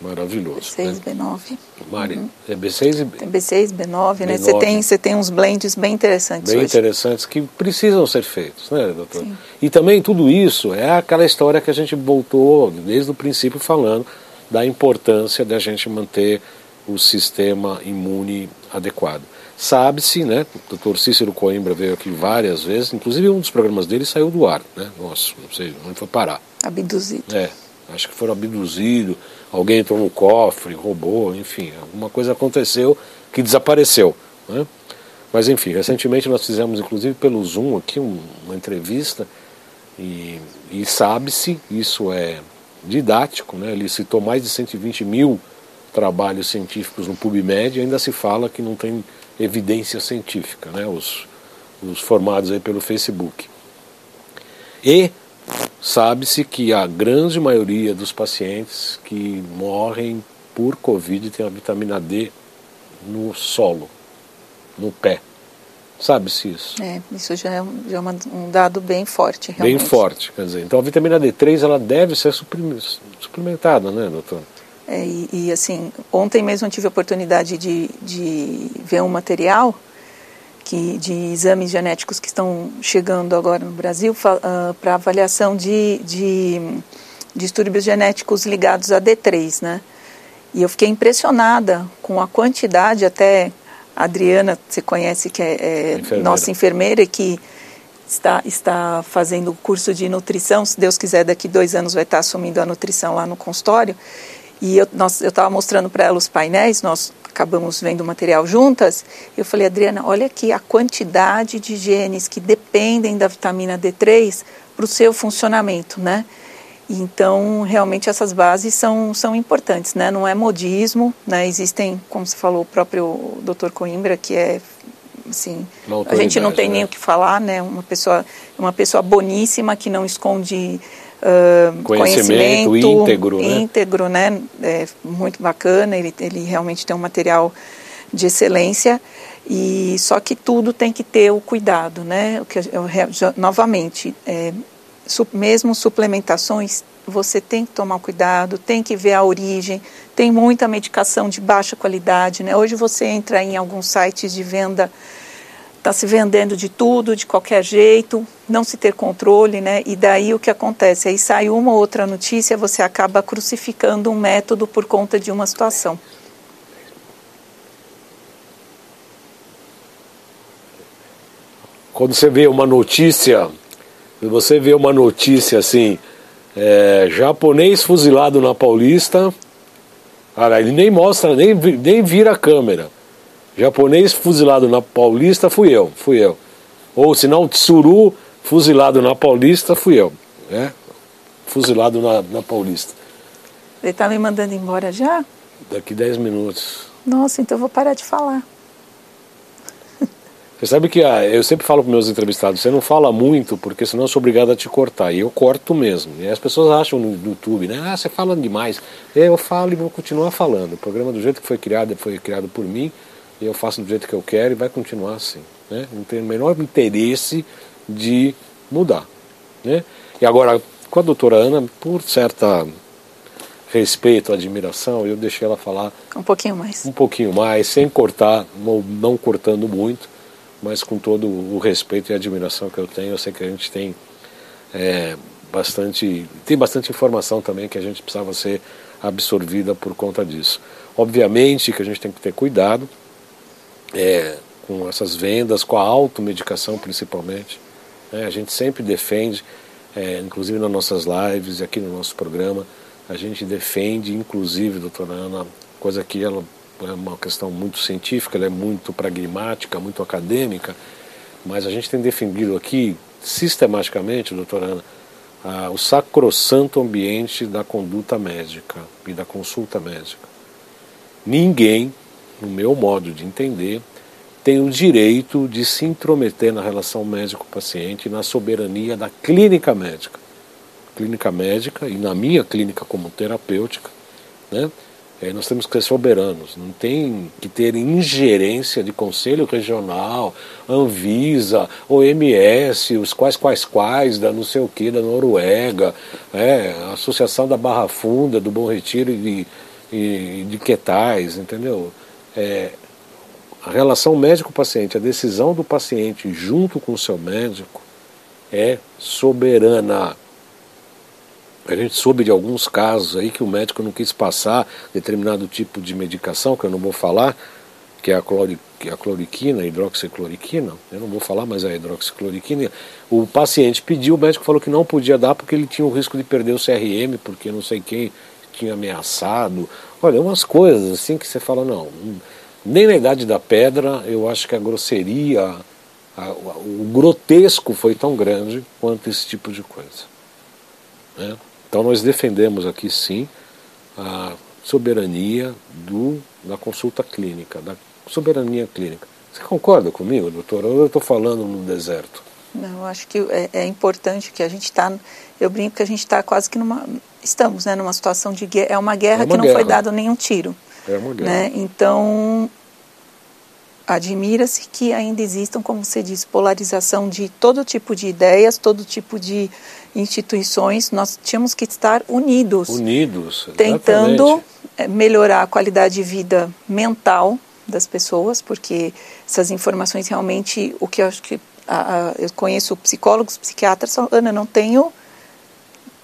Maravilhoso. B6, né? B9. Mari, uhum. é B6 e Tem B6, B9, né? Você tem, você tem uns blends bem interessantes Bem hoje. interessantes que precisam ser feitos, né, doutor? Sim. E também tudo isso é aquela história que a gente voltou desde o princípio falando da importância da gente manter o sistema imune adequado. Sabe-se, né? O doutor Cícero Coimbra veio aqui várias vezes, inclusive um dos programas dele saiu do ar, né? Nossa, não sei onde foi parar. Abduzido. É, acho que foram abduzidos alguém entrou no cofre, roubou, enfim, alguma coisa aconteceu que desapareceu. Né? Mas enfim, recentemente nós fizemos inclusive pelo Zoom aqui um, uma entrevista e, e sabe-se, isso é didático, né? ele citou mais de 120 mil trabalhos científicos no PubMed e ainda se fala que não tem evidência científica, né? os, os formados aí pelo Facebook. E Sabe-se que a grande maioria dos pacientes que morrem por Covid tem a vitamina D no solo, no pé. Sabe-se isso? É, isso já é, um, já é uma, um dado bem forte, realmente. Bem forte, quer dizer. Então a vitamina D3 ela deve ser suplementada, né, doutor? É, e, e, assim, ontem mesmo eu tive a oportunidade de, de ver um material que, de exames genéticos que estão chegando agora no Brasil uh, ah, para avaliação de, de distúrbios genéticos ligados a D3, né? E eu fiquei impressionada com a quantidade, até a Adriana, você conhece, que é, é enfermeira. nossa enfermeira, que está, está fazendo o curso de nutrição, se Deus quiser, daqui dois anos vai estar assumindo a nutrição lá no consultório. E eu estava mostrando para ela os painéis, nós acabamos vendo o material juntas. Eu falei, Adriana, olha aqui a quantidade de genes que dependem da vitamina D3 para o seu funcionamento, né? Então, realmente essas bases são, são importantes, né? Não é modismo, né? Existem, como você falou, o próprio Dr. Coimbra, que é assim, a gente não tem né? nem o que falar, né? Uma pessoa, uma pessoa boníssima que não esconde uh, conhecimento, conhecimento, íntegro, né? íntegro, né? É muito bacana. Ele, ele realmente tem um material de excelência e só que tudo tem que ter o cuidado, né? O que eu, eu, novamente é, mesmo suplementações, você tem que tomar cuidado, tem que ver a origem. Tem muita medicação de baixa qualidade, né? Hoje você entra em alguns sites de venda, está se vendendo de tudo, de qualquer jeito, não se ter controle, né? E daí o que acontece? Aí sai uma ou outra notícia, você acaba crucificando um método por conta de uma situação. Quando você vê uma notícia você vê uma notícia assim, é, japonês fuzilado na Paulista, cara, ele nem mostra, nem, nem vira a câmera. Japonês fuzilado na Paulista, fui eu, fui eu. Ou se não, Tsuru fuzilado na Paulista, fui eu. Né? Fuzilado na, na Paulista. Ele está me mandando embora já? Daqui 10 minutos. Nossa, então eu vou parar de falar. Você sabe que ah, eu sempre falo para meus entrevistados, você não fala muito, porque senão eu sou obrigado a te cortar. E eu corto mesmo. E as pessoas acham no YouTube, né? Ah, você fala demais. Eu falo e vou continuar falando. O programa do jeito que foi criado, foi criado por mim, e eu faço do jeito que eu quero e vai continuar assim. Né? Não tenho o menor interesse de mudar. Né? E agora, com a doutora Ana, por certa respeito, admiração, eu deixei ela falar um pouquinho mais. Um pouquinho mais, sem cortar, não, cortando muito mas com todo o respeito e admiração que eu tenho, eu sei que a gente tem é, bastante, tem bastante informação também que a gente precisava ser absorvida por conta disso. Obviamente que a gente tem que ter cuidado é, com essas vendas, com a automedicação principalmente. Né? A gente sempre defende, é, inclusive nas nossas lives e aqui no nosso programa, a gente defende, inclusive, doutora Ana, coisa que ela é uma questão muito científica, ela é muito pragmática, muito acadêmica, mas a gente tem defendido aqui sistematicamente, doutora Ana, o sacrossanto ambiente da conduta médica e da consulta médica. Ninguém, no meu modo de entender, tem o direito de se intrometer na relação médico-paciente na soberania da clínica médica. Clínica médica e na minha clínica como terapêutica, né? É, nós temos que ser soberanos, não tem que ter ingerência de Conselho Regional, Anvisa, OMS, os quais quais quais, da não sei o que, da Noruega, é, Associação da Barra Funda, do Bom Retiro e de, e de Quetais, entendeu? É, a relação médico-paciente, a decisão do paciente junto com o seu médico é soberana. A gente soube de alguns casos aí que o médico não quis passar determinado tipo de medicação, que eu não vou falar, que é a, clori, é a cloriquina, a hidroxicloroquina, eu não vou falar, mas é a hidroxicloroquina. O paciente pediu, o médico falou que não podia dar porque ele tinha o risco de perder o CRM, porque não sei quem tinha ameaçado. Olha, umas coisas assim que você fala, não, nem na idade da pedra eu acho que a grosseria, a, o grotesco foi tão grande quanto esse tipo de coisa. Né? Então nós defendemos aqui sim a soberania do, da consulta clínica, da soberania clínica. Você concorda comigo, doutora? Ou eu estou falando no deserto? Não, acho que é, é importante que a gente está. Eu brinco que a gente está quase que numa. Estamos né, numa situação de guerra. É uma guerra é uma que não guerra. foi dado nenhum tiro. É uma guerra. Né? Então, admira-se que ainda existam, como você diz, polarização de todo tipo de ideias, todo tipo de instituições. Nós tínhamos que estar unidos. Unidos, exatamente. Tentando eh, melhorar a qualidade de vida mental das pessoas, porque essas informações realmente, o que eu acho que a, a, eu conheço psicólogos, psiquiatras, Ana, não tenho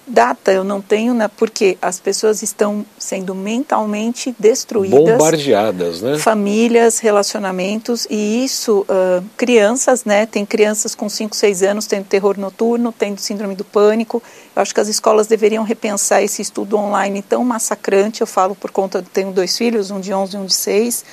data, eu não tenho, né, porque as pessoas estão sendo mentalmente destruídas. Bombardeadas, né? Famílias, relacionamentos, e isso, uh, crianças, né, tem crianças com 5, 6 anos tendo terror noturno, tendo síndrome do pânico. Eu acho que as escolas deveriam repensar esse estudo online tão massacrante, eu falo por conta, tenho dois filhos, um de 11 e um de 6.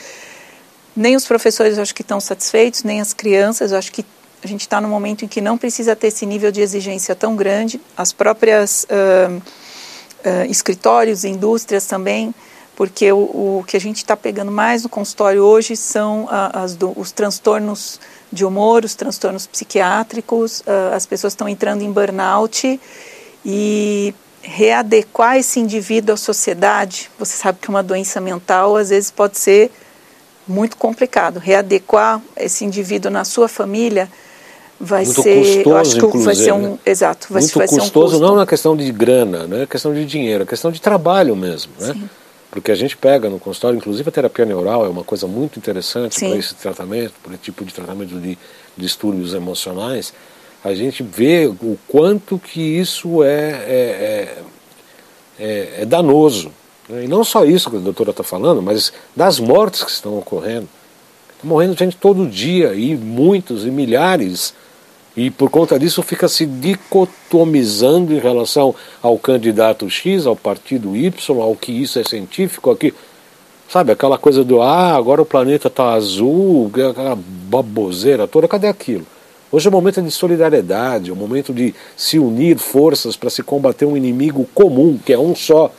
Nem os professores eu acho que estão satisfeitos, nem as crianças, eu acho que a gente está num momento em que não precisa ter esse nível de exigência tão grande. As próprias uh, uh, escritórios, indústrias também, porque o, o que a gente está pegando mais no consultório hoje são as os transtornos de humor, os transtornos psiquiátricos, as pessoas estão entrando em burnout e readequar esse indivíduo à sociedade. Você sabe que uma doença mental às vezes pode ser muito complicado. Readequar esse indivíduo na sua família vai muito ser, custoso, acho que vai ser um, né? exato, vai, muito vai custoso, ser um custo. não na questão de grana, não é questão de dinheiro, é questão de trabalho mesmo, né? Sim. Porque a gente pega no consultório, inclusive a terapia neural é uma coisa muito interessante para esse tratamento, para esse tipo de tratamento de distúrbios emocionais. A gente vê o quanto que isso é, é, é, é danoso. né? E não só isso que a doutora está falando, mas das mortes que estão ocorrendo. Está morrendo gente todo dia, e muitos, e milhares. E por conta disso fica se dicotomizando em relação ao candidato X, ao partido Y, ao que isso é científico, aqui. Sabe, aquela coisa do ah, agora o planeta está azul, aquela baboseira toda, cadê aquilo? Hoje é um momento de solidariedade, é um momento de se unir forças para se combater um inimigo comum, que é um só,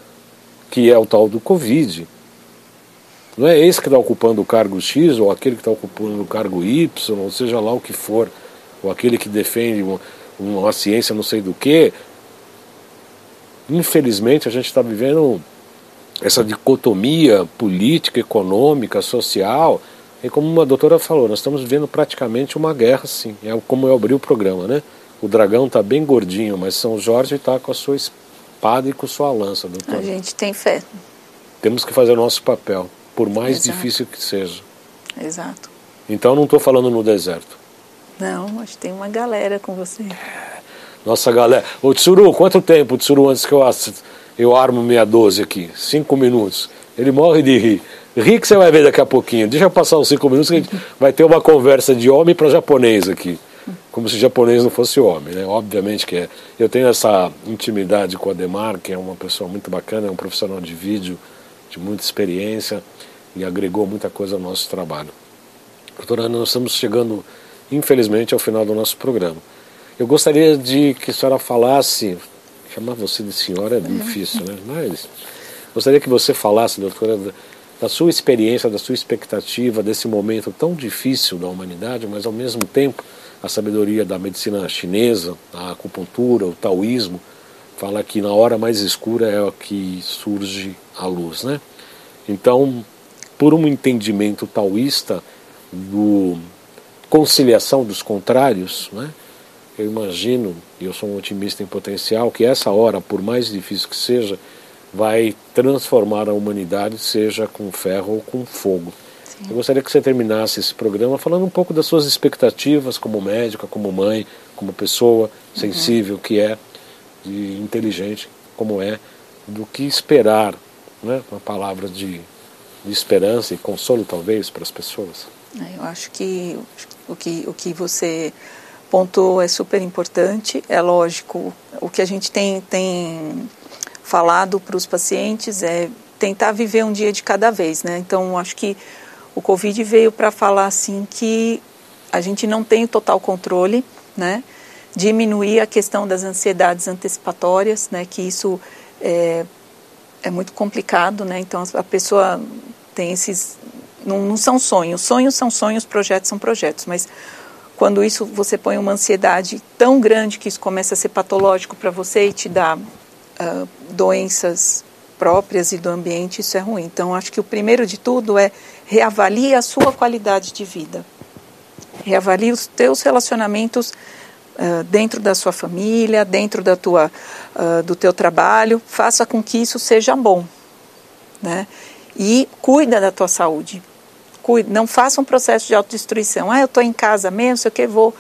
que é o tal do Covid. Não é esse que está ocupando o cargo X, ou aquele que está ocupando o cargo Y, ou seja lá o que for ou aquele que defende uma, uma ciência não sei do que. Infelizmente a gente está vivendo essa dicotomia política, econômica, social. E como uma doutora falou, nós estamos vivendo praticamente uma guerra, sim. É como eu abri o programa, né? O dragão está bem gordinho, mas São Jorge está com a sua espada e com sua lança, doutora. A gente tem fé. Temos que fazer o nosso papel, por mais Exato. difícil que seja. Exato. Então não estou falando no deserto. Não, acho que tem uma galera com você. Nossa galera. Ô Tsuru, quanto tempo, Tsuru, antes que eu, eu armo 612 aqui? Cinco minutos. Ele morre de rir. Ri que você vai ver daqui a pouquinho. Deixa eu passar os cinco minutos que a gente *laughs* vai ter uma conversa de homem para japonês aqui. Como se japonês não fosse homem, né? Obviamente que é. Eu tenho essa intimidade com o Ademar, que é uma pessoa muito bacana, é um profissional de vídeo, de muita experiência e agregou muita coisa ao nosso trabalho. Doutora Ana, nós estamos chegando, infelizmente, ao final do nosso programa. Eu gostaria de que a senhora falasse, chamar você de senhora é difícil, né? Mas gostaria que você falasse, doutora, da, sua experiência, da sua expectativa desse momento tão difícil da humanidade, mas ao mesmo tempo a sabedoria da medicina chinesa, a acupuntura, o taoísmo, fala que na hora mais escura é que surge a luz, né? Então, por um entendimento taoísta do conciliação dos contrários, né? Eu imagino, e eu sou um otimista em potencial, que essa hora, por mais difícil que seja, vai transformar a humanidade, seja com ferro ou com fogo. Sim. Eu gostaria que você terminasse esse programa falando um pouco das suas expectativas como médica, como mãe, como pessoa sensível que é, e inteligente como é, do que esperar, né? uma palavra de, de esperança e consolo talvez para as pessoas. É, Eu acho que o que, o que você pontuou é super importante. É lógico, o que a gente tem, tem falado para os pacientes é tentar viver um dia de cada vez, né? Então, acho que o Covid veio para falar assim que a gente não tem total controle, né? Diminuir a questão das ansiedades antecipatórias, né? Que isso é, é muito complicado, né? Então, a pessoa tem esses não, não são sonhos. Sonhos são sonhos, projetos são projetos. Mas quando isso você põe uma ansiedade tão grande que isso começa a ser patológico para você e te dá uh, doenças próprias e do ambiente, isso é ruim. Então, acho que o primeiro de tudo é reavalie a sua qualidade de vida. Reavalie os teus relacionamentos uh, dentro da sua família, dentro da tua, uh, do teu trabalho. Faça com que isso seja bom. Né? E cuida da tua saúde. Cuida, não faça um processo de autodestruição. Ah, eu estou em casa mesmo, sei o que, vou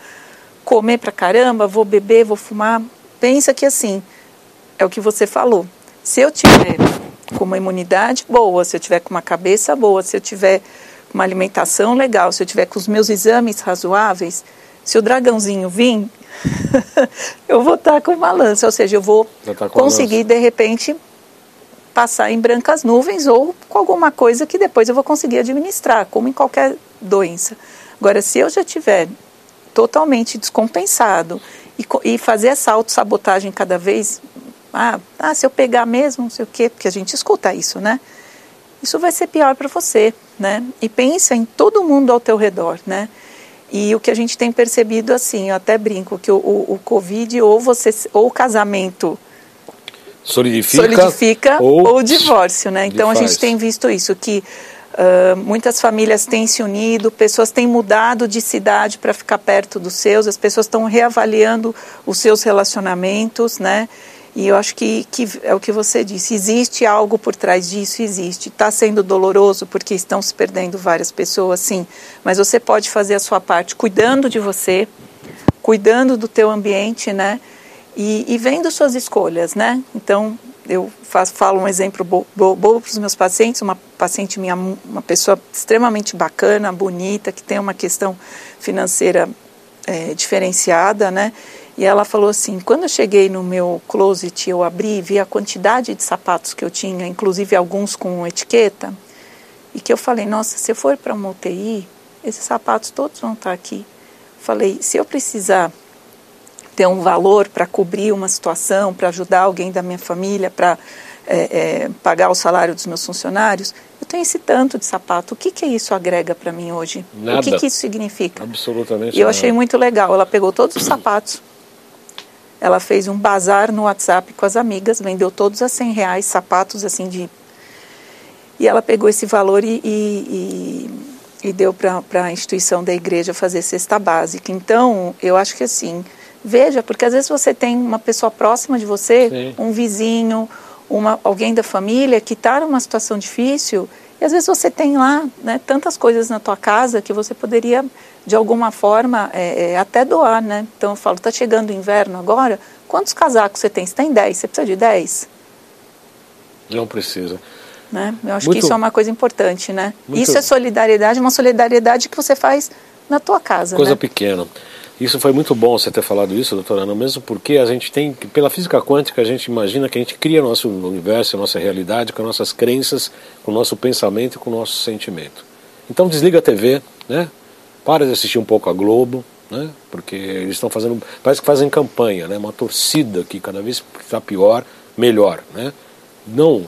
comer pra caramba, vou beber, vou fumar. Pensa que assim, é o que você falou. Se eu tiver com uma imunidade boa, se eu tiver com uma cabeça boa, se eu tiver uma alimentação legal, se eu tiver com os meus exames razoáveis, se o dragãozinho vir, *laughs* eu vou estar com uma lança, ou seja, eu vou tá conseguir de repente passar em brancas nuvens ou com alguma coisa que depois eu vou conseguir administrar, como em qualquer doença. Agora, se eu já tiver totalmente descompensado e, e fazer essa autossabotagem cada vez ah, ah, se eu pegar mesmo, não sei o quê, porque a gente escuta isso, né? Isso vai ser pior para você, né? E pensa em todo mundo ao teu redor, né? E o que a gente tem percebido assim, eu até brinco que o, o, o Covid ou você ou o casamento solidifica, solidifica ou, ou divórcio, né? Então a gente tem visto isso que Uh, muitas famílias têm se unido, pessoas têm mudado de cidade para ficar perto dos seus, as pessoas estão reavaliando os seus relacionamentos, né? E eu acho que, que é o que você disse, existe algo por trás disso, existe. Está sendo doloroso porque estão se perdendo várias pessoas, sim. Mas você pode fazer a sua parte cuidando de você, cuidando do teu ambiente, né? E, e vendo suas escolhas, né? Então, eu faço, falo um exemplo bobo para os meus pacientes, uma paciente minha, uma pessoa extremamente bacana, bonita, que tem uma questão financeira é, diferenciada, né? E ela falou assim: quando eu cheguei no meu closet, eu abri, vi a quantidade de sapatos que eu tinha, inclusive alguns com etiqueta, e que eu falei: nossa, se eu for para uma UTI, esses sapatos todos vão estar aqui. Falei: se eu precisar ter um valor para cobrir uma situação, para ajudar alguém da minha família, para é, é, pagar o salário dos meus funcionários, eu tenho esse tanto de sapato. O que, que isso agrega para mim hoje? Nada. O que, que isso significa? Absolutamente. E eu achei muito legal. Ela pegou todos os sapatos ela fez um bazar no WhatsApp com as amigas, vendeu todos a 100 reais, sapatos assim de. E ela pegou esse valor e, e, e, e deu para a instituição da igreja fazer cesta básica. Então, eu acho que assim, veja, porque às vezes você tem uma pessoa próxima de você, Sim. um vizinho, uma, alguém da família que está numa situação difícil, e às vezes você tem lá né, tantas coisas na tua casa que você poderia de alguma forma, é, é, até doar, né? Então eu falo, tá chegando o inverno agora, quantos casacos você tem? Você tem 10, você precisa de 10? Não precisa. Né? Eu acho muito, que isso é uma coisa importante, né? Muito, isso é solidariedade, uma solidariedade que você faz na tua casa, Coisa né? pequena. Isso foi muito bom você ter falado isso, doutora Ana, mesmo porque a gente tem, pela física quântica, a gente imagina que a gente cria nosso universo, nossa realidade com nossas crenças, com o nosso pensamento e com o nosso sentimento. Então desliga a TV, né? para de assistir um pouco a Globo, né? porque eles estão fazendo, parece que fazem campanha, né? uma torcida que cada vez está pior, melhor. Né? Não,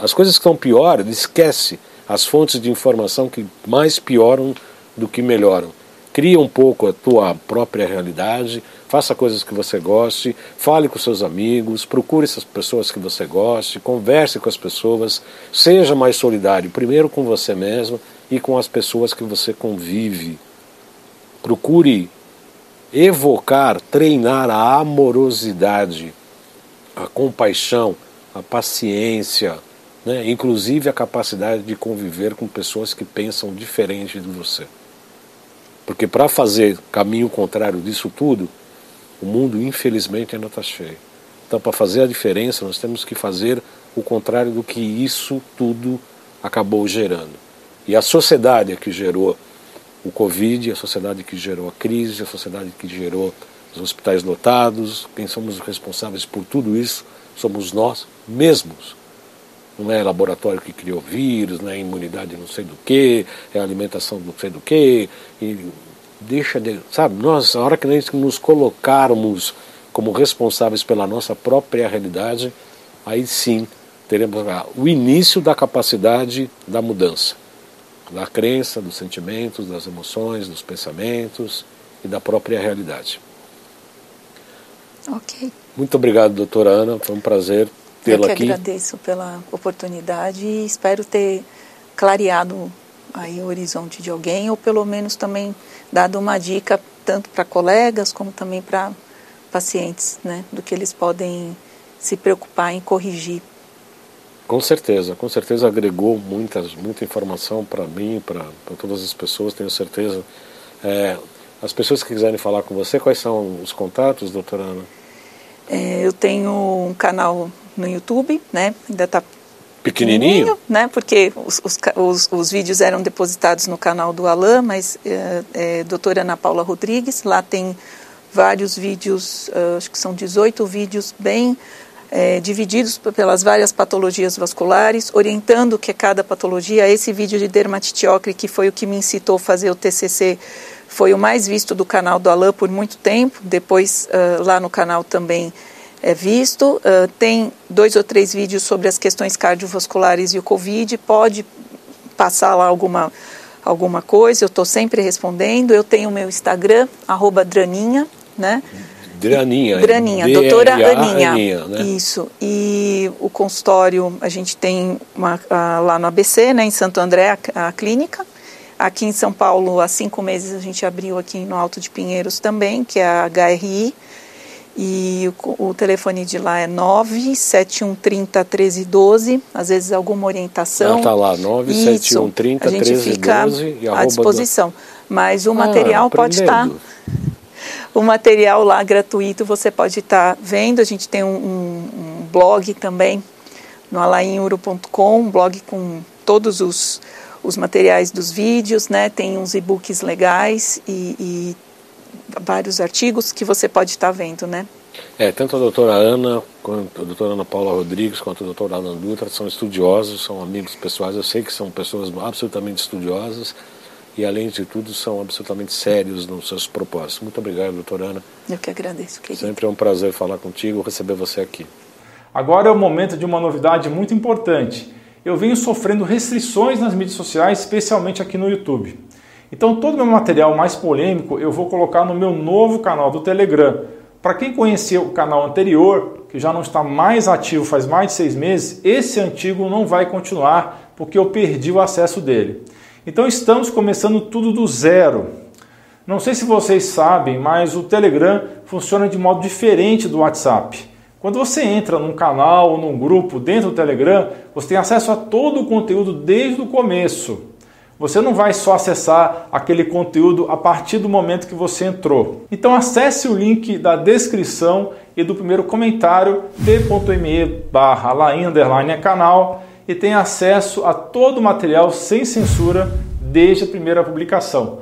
as coisas que estão pior, esquece as fontes de informação que mais pioram do que melhoram. Cria um pouco a tua própria realidade, faça coisas que você goste, fale com seus amigos, procure essas pessoas que você goste, converse com as pessoas, seja mais solidário, primeiro com você mesmo e com as pessoas que você convive. Procure evocar, treinar a amorosidade, a compaixão, a paciência, né? inclusive a capacidade de conviver com pessoas que pensam diferente de você. Porque para fazer caminho contrário disso tudo, o mundo infelizmente ainda está cheio. Então, para fazer a diferença, nós temos que fazer o contrário do que isso tudo acabou gerando. E a sociedade é que gerou o Covid, a sociedade que gerou a crise, a sociedade que gerou os hospitais lotados, quem somos responsáveis por tudo isso somos nós mesmos. Não é laboratório que criou vírus, não é imunidade não sei do que, é alimentação não sei do que, e deixa de. Sabe, nós, a hora que nós nos colocarmos como responsáveis pela nossa própria realidade, aí sim teremos o início da capacidade da mudança da crença, dos sentimentos, das emoções, dos pensamentos e da própria realidade. Ok. Muito obrigado, doutora Ana. Foi um prazer tê-la aqui. Eu agradeço pela oportunidade e espero ter clareado aí o horizonte de alguém ou pelo menos também dado uma dica tanto para colegas como também para pacientes, né, do que eles podem se preocupar em corrigir. Com certeza, com certeza agregou muitas, muita informação para mim, para todas as pessoas, tenho certeza. É, as pessoas que quiserem falar com você, quais são os contatos, doutora Ana? É, eu tenho um canal no YouTube, né? Ainda está pequenininho, né? Porque os, os, os, os, vídeos eram depositados no canal do Alain, mas é, é, doutora Ana Paula Rodrigues, lá tem vários vídeos, uh, acho que são 18 vídeos bem é, divididos pelas várias patologias vasculares, orientando que cada patologia, esse vídeo de dermatite ocre, que foi o que me incitou a fazer o TCC, foi o mais visto do canal do Alain por muito tempo, depois uh, lá no canal também é visto. Uh, tem dois ou três vídeos sobre as questões cardiovasculares e o Covid, pode passar lá alguma, alguma coisa, eu estou sempre respondendo. Eu tenho o meu Instagram, arroba Draninha, né? Draninha. Draninha, doutora Aninha. Aninha né? Isso. E o consultório, a gente tem uma, lá no ABC, né, em Santo André, a, a clínica. Aqui em São Paulo, há cinco meses, a gente abriu aqui no Alto de Pinheiros também, que é a HRI. E o, o telefone de lá é 97130 1312. Às vezes alguma orientação. Está ah, lá, 97130 1312. E à disposição. Do... Mas o ah, material pode estar. O material lá gratuito você pode estar vendo. A gente tem um, um, um blog também no alainuro.com, um blog com todos os os materiais dos vídeos, né? Tem uns e-books legais e, e, vários artigos que você pode estar vendo, né? É, tanto a doutora Ana, quanto a doutora Ana Paula Rodrigues, quanto a doutora Alan Dutra são estudiosos, são amigos pessoais. Eu sei que são pessoas absolutamente estudiosas e, além de tudo, são absolutamente sérios nos seus propósitos. Muito obrigado, doutora Ana. Eu que agradeço, querido. Sempre é um prazer falar contigo, receber você aqui. Agora é o momento de uma novidade muito importante eu venho sofrendo restrições nas mídias sociais, especialmente aqui no YouTube. Então, todo o meu material mais polêmico eu vou colocar no meu novo canal do Telegram. Para quem conheceu o canal anterior, que já não está mais ativo faz mais de seis meses, esse antigo não vai continuar porque eu perdi o acesso dele. Então, estamos começando tudo do zero. Não sei se vocês sabem, mas o Telegram funciona de modo diferente do WhatsApp. Quando você entra num canal ou num grupo dentro do Telegram, você tem acesso a todo o conteúdo desde o começo. Você não vai só acessar aquele conteúdo a partir do momento que você entrou. Então acesse o link da descrição e do primeiro comentário t.me barra canal e tenha acesso a todo o material sem censura desde a primeira publicação.